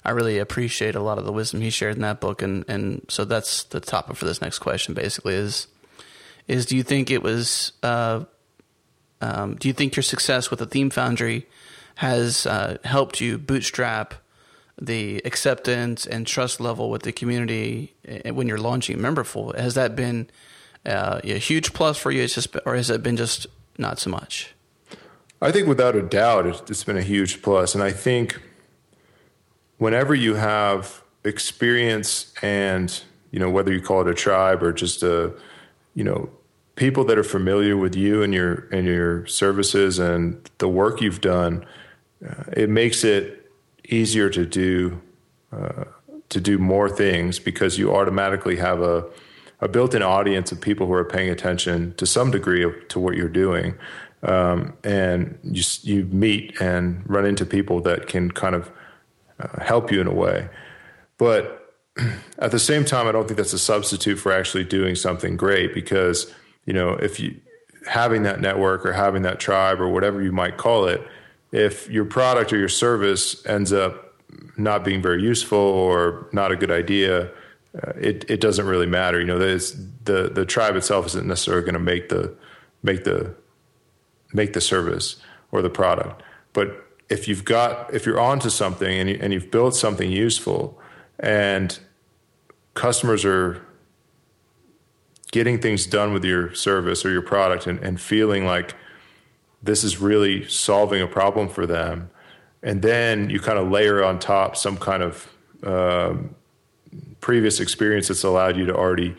I really appreciate a lot of the wisdom he shared in that book, and and so that's the topic for this next question. Basically, is is do you think it was uh, um, do you think your success with the Theme Foundry has uh, helped you bootstrap the acceptance and trust level with the community eh, when you're launching Memberful? Has that been uh, a huge plus for you? It's just, or has it been just not so much? I think without a doubt, it's been a huge plus, and I think whenever you have experience and you know whether you call it a tribe or just a you know people that are familiar with you and your and your services and the work you've done, uh, it makes it easier to do uh, to do more things because you automatically have a a built-in audience of people who are paying attention to some degree to what you're doing, um, and you you meet and run into people that can kind of uh, help you in a way, but. [CLEARS THROAT] At the same time, I don't think that's a substitute for actually doing something great because you know, if you having that network or having that tribe or whatever you might call it, if your product or your service ends up not being very useful or not a good idea, uh, it it doesn't really matter. You know, the the tribe itself isn't necessarily going to make the make the make the service or the product. But if you've got if you're onto something and you, and you've built something useful and customers are getting things done with your service or your product and, and feeling like this is really solving a problem for them. And then you kind of layer on top some kind of um, previous experience that's allowed you to already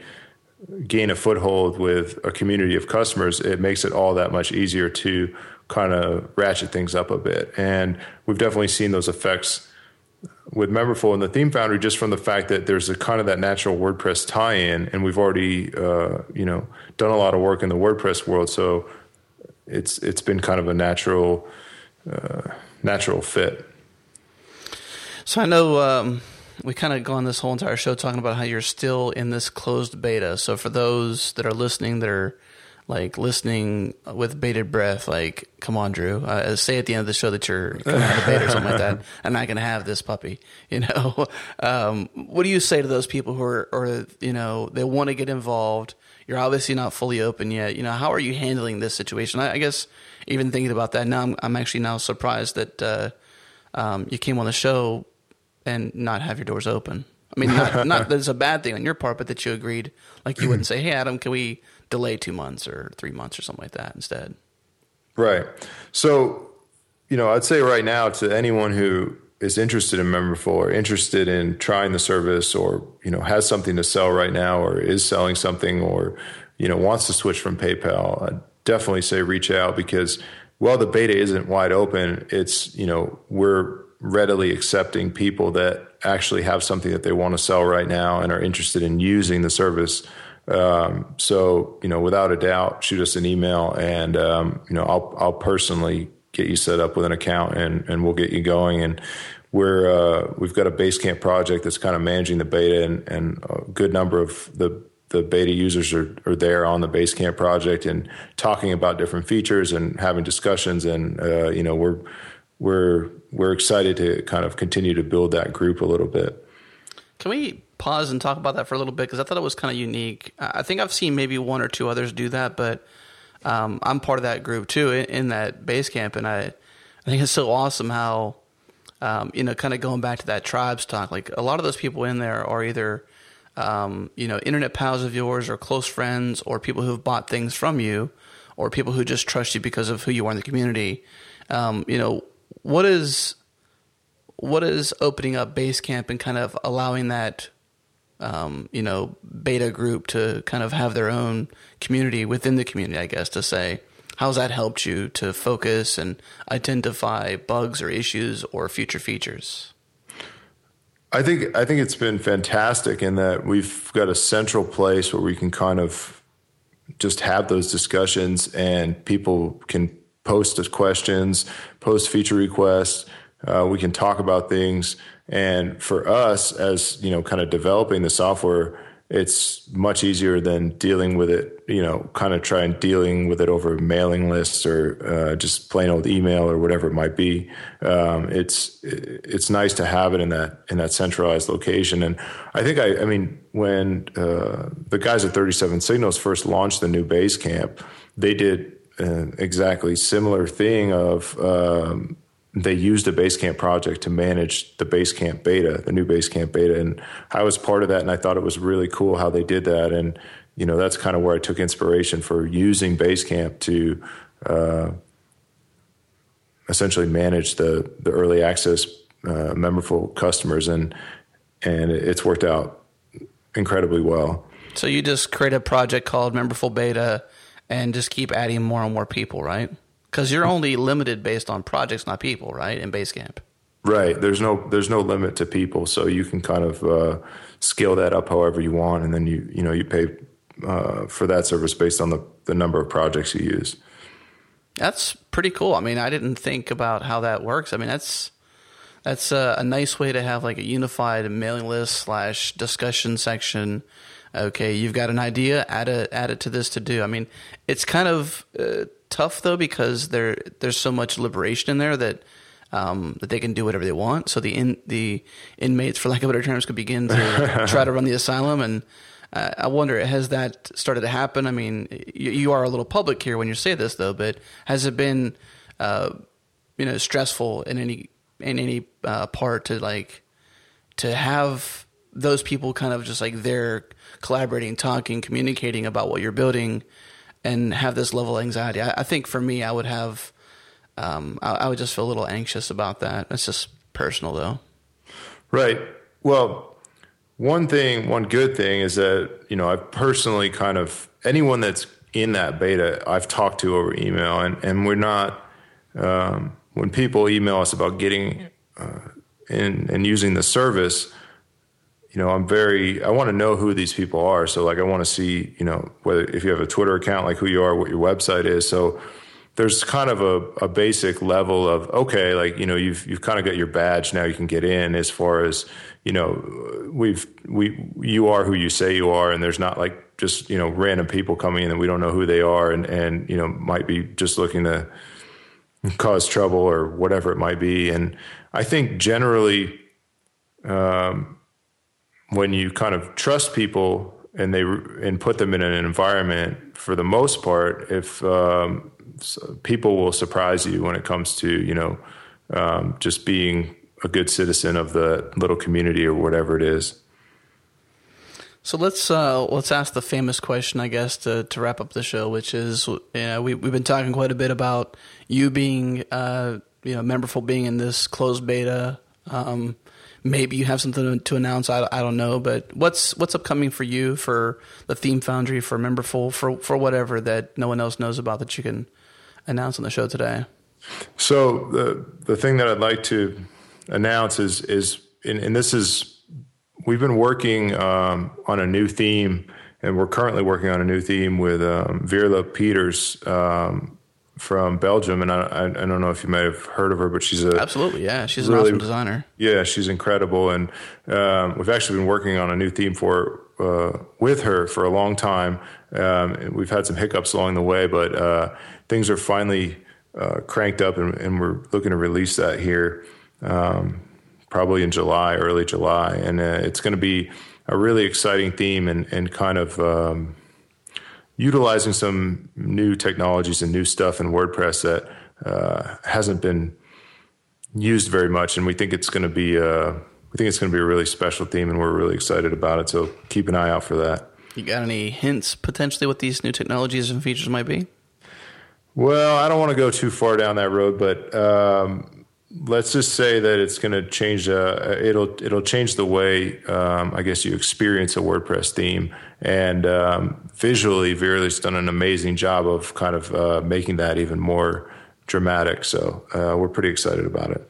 gain a foothold with a community of customers. It makes it all that much easier to kind of ratchet things up a bit. And we've definitely seen those effects with Memberful and the Theme Foundry just from the fact that there's a kind of that natural WordPress tie-in, and we've already uh, you know done a lot of work in the WordPress world, so it's it's been kind of a natural uh, natural fit. So I know um, we kind of gone this whole entire show talking about how you're still in this closed beta. So for those that are listening that are like listening with bated breath, like, come on, Drew, uh, say at the end of the show that you're coming out of beta or something like that. [LAUGHS] I'm not going to have this puppy, you know? [LAUGHS] Um, what do you say to those people who are, or, you know, they want to get involved? You're obviously not fully open yet. You know, how are you handling this situation? I, I guess even thinking about that now, I'm, I'm actually now surprised that, uh, um, you came on the show and not have your doors open. I mean, not, not that it's a bad thing on your part, but that you agreed, like you wouldn't [CLEARS THROAT] say, "Hey, Adam, can we delay two months or three months or something like that instead. Right. So, you know, I'd say right now to anyone who is interested in Memberful or interested in trying the service or, you know, has something to sell right now or is selling something or, you know, wants to switch from PayPal, I'd definitely say reach out because while the beta isn't wide open, it's, you know, we're readily accepting people that actually have something that they want to sell right now and are interested in using the service um, so you know, without a doubt, shoot us an email, and um, you know, I'll I'll personally get you set up with an account, and and we'll get you going. And we're uh, we've got a Basecamp project that's kind of managing the beta, and, and a good number of the the beta users are, are there on the Basecamp project and talking about different features and having discussions. And uh, you know, we're we're we're excited to kind of continue to build that group a little bit. Can we pause and talk about that for a little bit because I thought it was kind of unique. I think I've seen maybe one or two others do that, but um, I'm part of that group too in, in, that Basecamp, and I I think it's so awesome how um, you know kind of going back to that tribes talk. Like a lot of those people in there are either um, you know internet pals of yours or close friends or people who've bought things from you or people who just trust you because of who you are in the community. Um, you know what is what is opening up Basecamp and kind of allowing that um, you know, beta group to kind of have their own community within the community, I guess, to say, how's that helped you to focus and identify bugs or issues or future features? I think I think it's been fantastic in that we've got a central place where we can kind of just have those discussions and people can post questions, post feature requests. Uh, we can talk about things and for us, as you know, kind of developing the software, it's much easier than dealing with it, you know, kind of trying dealing with it over mailing lists or uh, just plain old email or whatever it might be. Um, it's it's nice to have it in that in that centralized location. And I think I, I mean, when uh, the guys at 37 Signals first launched the new Basecamp, they did exactly similar thing of um, they used a Basecamp project to manage the Basecamp beta, the new Basecamp beta, and I was part of that, and I thought it was really cool how they did that, and you know that's kind of where I took inspiration for using Basecamp to uh, essentially manage the the early access uh, memberful customers, and and it's worked out incredibly well. So you just create a project called Memberful Beta, and just keep adding more and more people, right? Because you're only limited based on projects, not people, right? In Basecamp. Right. There's no there's no limit to people, so you can kind of uh, scale that up however you want, and then you you know you pay uh, for that service based on the the number of projects you use. That's pretty cool. I mean, I didn't think about how that works. I mean, that's that's a, a nice way to have like a unified mailing list slash discussion section. Okay, you've got an idea, add it add it to this to do. I mean, it's kind of uh, tough though because there there's so much liberation in there that um, that they can do whatever they want. So the in, the inmates, for lack of better terms, could begin to [LAUGHS] try to run the asylum. And uh, I wonder, has that started to happen? I mean, you, you, are a little public here when you say this, though, but has it been, uh, you know, stressful in any in any uh, part to like to have those people kind of just like they're collaborating, talking, communicating about what you're building and have this level of anxiety. I, I think for me, I would have, um, I, I, would just feel a little anxious about that. That's just personal, though. Right. Well, one thing, one good thing is that you know I've personally kind of anyone that's in that beta I've talked to over email, and and we're not um, when people email us about getting uh, in and using the service you know, I'm very, I want to know who these people are. So like, I want to see, you know, whether, if you have a Twitter account, like who you are, what your website is. So there's kind of a, a basic level of, okay, like, you know, you've, you've kind of got your badge. Now you can get in as far as, you know, we've, we, you are who you say you are. And there's not like just, you know, random people coming in that we don't know who they are and, and, you know, might be just looking to cause trouble or whatever it might be. And I think generally, um, when you kind of trust people and they and put them in an environment, for the most part, if um, people will surprise you when it comes to you know um, just being a good citizen of the little community or whatever it is. So let's uh, let's ask the famous question, I guess, to, to wrap up the show, which is, you know, we we've been talking quite a bit about you being, uh, you know, memberful being in this closed beta. Um, maybe you have something to announce. I, I don't know, but what's what's upcoming for you for the Theme Foundry for Memberful for for whatever that no one else knows about that you can announce on the show today. So the the thing that I'd like to announce is is and, and this is we've been working um, on a new theme and we're currently working on a new theme with um, Veerle Pieters um, from Belgium, and I, I, don't know if you might have heard of her, but she's a absolutely yeah, she's really, an awesome designer. Yeah, she's incredible, and um, we've actually been working on a new theme for uh, with her for a long time. Um, we've had some hiccups along the way, but uh, things are finally uh, cranked up, and, and, we're looking to release that here um, probably in July, early July, and uh, it's going to be a really exciting theme and, and kind of um, utilizing some new technologies and new stuff in WordPress that uh, hasn't been used very much, and we think it's going to be uh, we think it's going to be a really special theme, and we're really excited about it. So keep an eye out for that. You got any hints potentially what these new technologies and features might be? Well, I don't want to go too far down that road, but um, let's just say that it's going to change. Uh, it'll it'll change the way um, I guess you experience a WordPress theme, and um, visually, Veerle's done an amazing job of kind of uh, making that even more dramatic. So uh, we're pretty excited about it.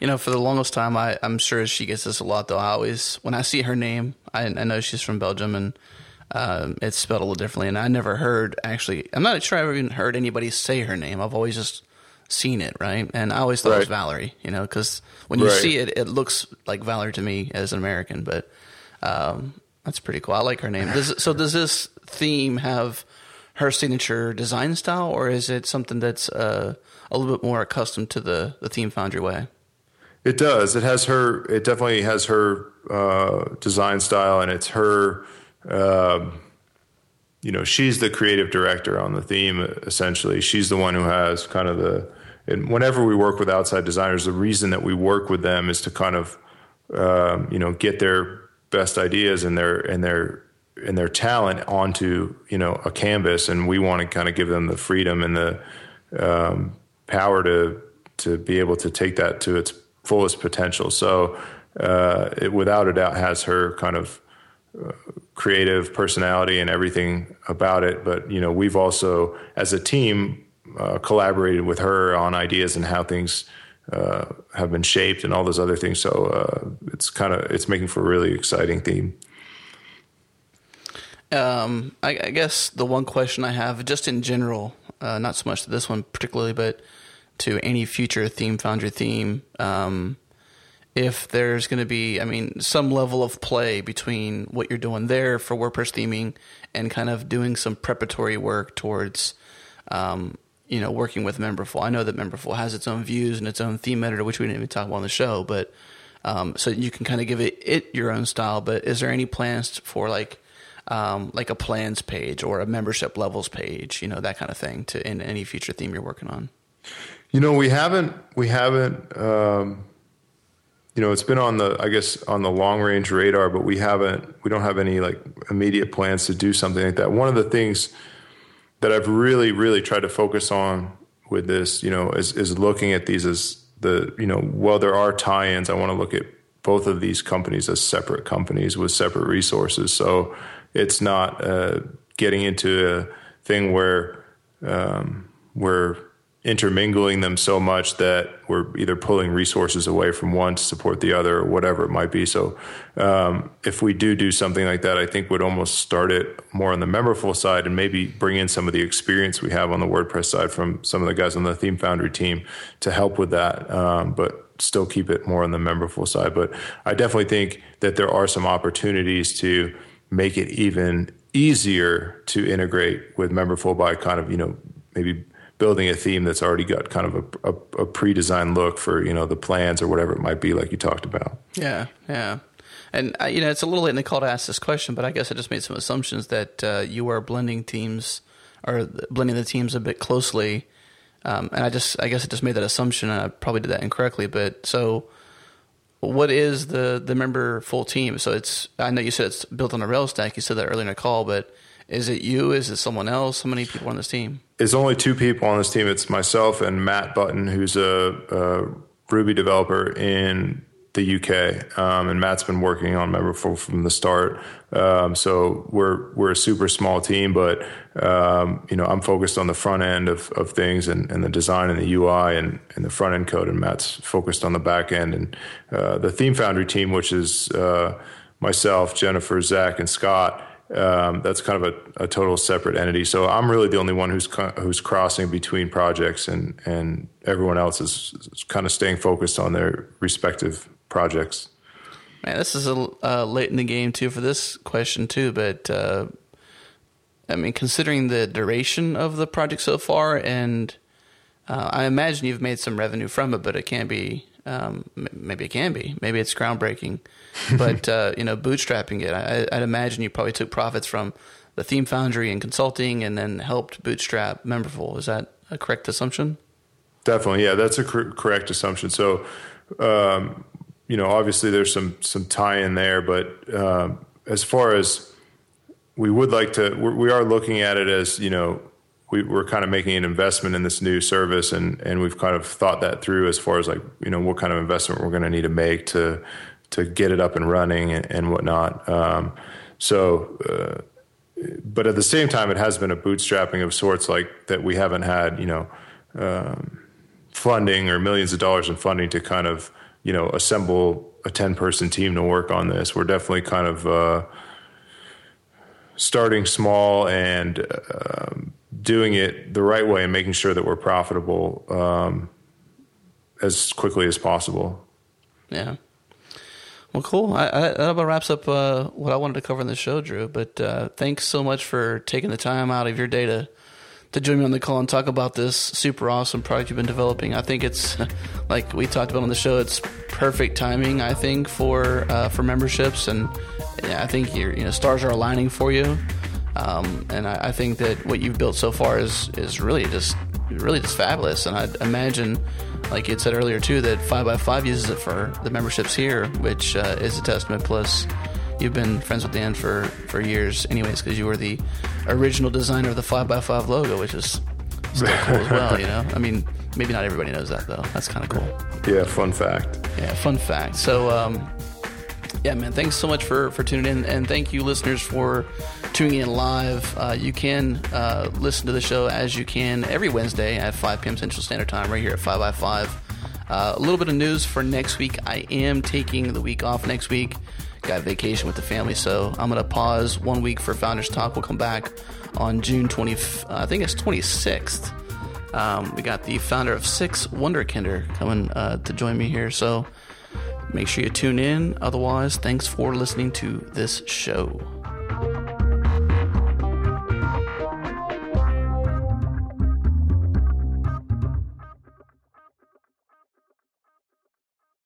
You know, for the longest time, I, I'm sure she gets this a lot. Though I always, when I see her name, I, I know she's from Belgium and. Um, it's spelled a little differently, and I never heard actually. I'm not sure I've even heard anybody say her name. I've always just seen it, right? And I always thought right. it was Valerie, you know, because when you right. see it, it looks like Valerie to me as an American. But um, That's pretty cool. I like her name. Does, so does this theme have her signature design style, or is it something that's uh, a little bit more accustomed to the the Theme Foundry way? It does. It has her. It definitely has her uh, design style, and it's her. Um, you know, she's the creative director on the theme. Essentially, she's the one who has kind of the. And whenever we work with outside designers, the reason that we work with them is to kind of, um, you know, get their best ideas and their and their and their talent onto you know a canvas, and we want to kind of give them the freedom and the um, power to to be able to take that to its fullest potential. So, uh, it without a doubt has her kind of uh, creative personality and everything about it. But you know, we've also, as a team, uh, collaborated with her on ideas and how things uh, have been shaped and all those other things. So uh, it's kind of it's making for a really exciting theme. Um, I, I, guess the one question I have, just in general, uh, not so much to this one particularly, but to any future theme foundry theme, um, if there's going to be, I mean, some level of play between what you're doing there for WordPress theming and kind of doing some preparatory work towards, um, you know, working with Memberful. I know that Memberful has its own views and its own theme editor, which we didn't even talk about on the show, but um, so you can kind of give it, it your own style. But is there any plans for like, um, like a plans page or a membership levels page, you know, that kind of thing to in any future theme you're working on? You know, we haven't, we haven't, um, you know, it's been on the, I guess, on the long range radar, but we haven't, we don't have any like immediate plans to do something like that. One of the things that I've really, really tried to focus on with this, you know, is, is looking at these as the, you know, while there are tie ins, I want to look at both of these companies as separate companies with separate resources. So it's not uh, getting into a thing where, um, where intermingling them so much that we're either pulling resources away from one to support the other or whatever it might be. So um, if we do do something like that, I think would almost start it more on the memberful side and maybe bring in some of the experience we have on the WordPress side from some of the guys on the Theme Foundry team to help with that. Um, but still keep it more on the memberful side. But I definitely think that there are some opportunities to make it even easier to integrate with memberful by kind of, you know, maybe building a theme that's already got kind of a, a, a, pre-designed look for you know the plans or whatever it might be, like you talked about. Yeah, yeah, and uh, you know it's a little late in the call to ask this question, but I guess I just made some assumptions that uh, you are blending teams or blending the teams a bit closely, um, and I just I guess I just made that assumption, and I probably did that incorrectly. But so, what is the the Memberful team? So it's I know you said it's built on a Rails stack. You said that earlier in the call, but is it you? Is it someone else? How many people on this team? It's only two people on this team. It's myself and Matt Button, who's a, a Ruby developer in the UK, um, and Matt's been working on Memberful from the start. Um, so we're we're a super small team, but um, you know I'm focused on the front end of, of things and, and the design and the UI and, and the front end code, and Matt's focused on the back end and uh, the Theme Foundry team, which is uh, myself, Jennifer, Zach, and Scott um, that's kind of a, a, total separate entity. So I'm really the only one who's who's crossing between projects, and and everyone else is, is kind of staying focused on their respective projects. Man, this is a uh, late in the game too for this question too, but uh, I mean, considering the duration of the project so far, and uh, I imagine you've made some revenue from it, but it can't be. Um, maybe it can be. Maybe it's groundbreaking. [LAUGHS] but uh, you know, bootstrapping it, I, would imagine you probably took profits from the Theme Foundry and consulting, and then helped bootstrap Memberful. Is that a correct assumption? Definitely, yeah, that's a cor- correct assumption. So, um, you know, obviously there's some some tie in there, but um, as far as we would like to, we're, we are looking at it as you know we, are kind of making an investment in this new service and, and we've kind of thought that through as far as like, you know, what kind of investment we're going to need to make to, to get it up and running and, and whatnot. Um, so, uh, but at the same time, it has been a bootstrapping of sorts, like that we haven't had, you know, um, funding or millions of dollars in funding to kind of, you know, assemble a 10 person team to work on this. We're definitely kind of, uh, starting small and, um, doing it the right way and making sure that we're profitable, um, as quickly as possible. Yeah. Well, cool. I, I, that about wraps up uh, what I wanted to cover in the show, Drew. But uh, thanks so much for taking the time out of your day to to join me on the call and talk about this super awesome product you've been developing. I think it's [LAUGHS] like we talked about on the show. It's perfect timing, I think, for uh, for memberships, and yeah, I think your you know stars are aligning for you. Um, and I, I, think that what you've built so far is is really just really just fabulous. And I imagine, like you said earlier too, that Five by Five uses it for the memberships here, which uh, is a testament. Plus, you've been friends with Dan for for years, anyways, because you were the original designer of the Five by Five logo, which is still [LAUGHS] cool as well. You know, I mean, maybe not everybody knows that though. That's kind of cool. Yeah, fun fact. Yeah, fun fact. So. Um, yeah, man, thanks so much for, for tuning in. And thank you, listeners, for tuning in live. Uh, you can uh, listen to the show as you can every Wednesday at 5 p.m. Central Standard Time, right here at 5 by 5. Uh, a little bit of news for next week. I am taking the week off next week. Got vacation with the family, so I'm going to pause one week for Founders Talk. We'll come back on June 20, I think it's 26th. Um, we got the founder of Six Wunderkinder coming uh, to join me here. So Make sure you tune in. Otherwise, thanks for listening to this show.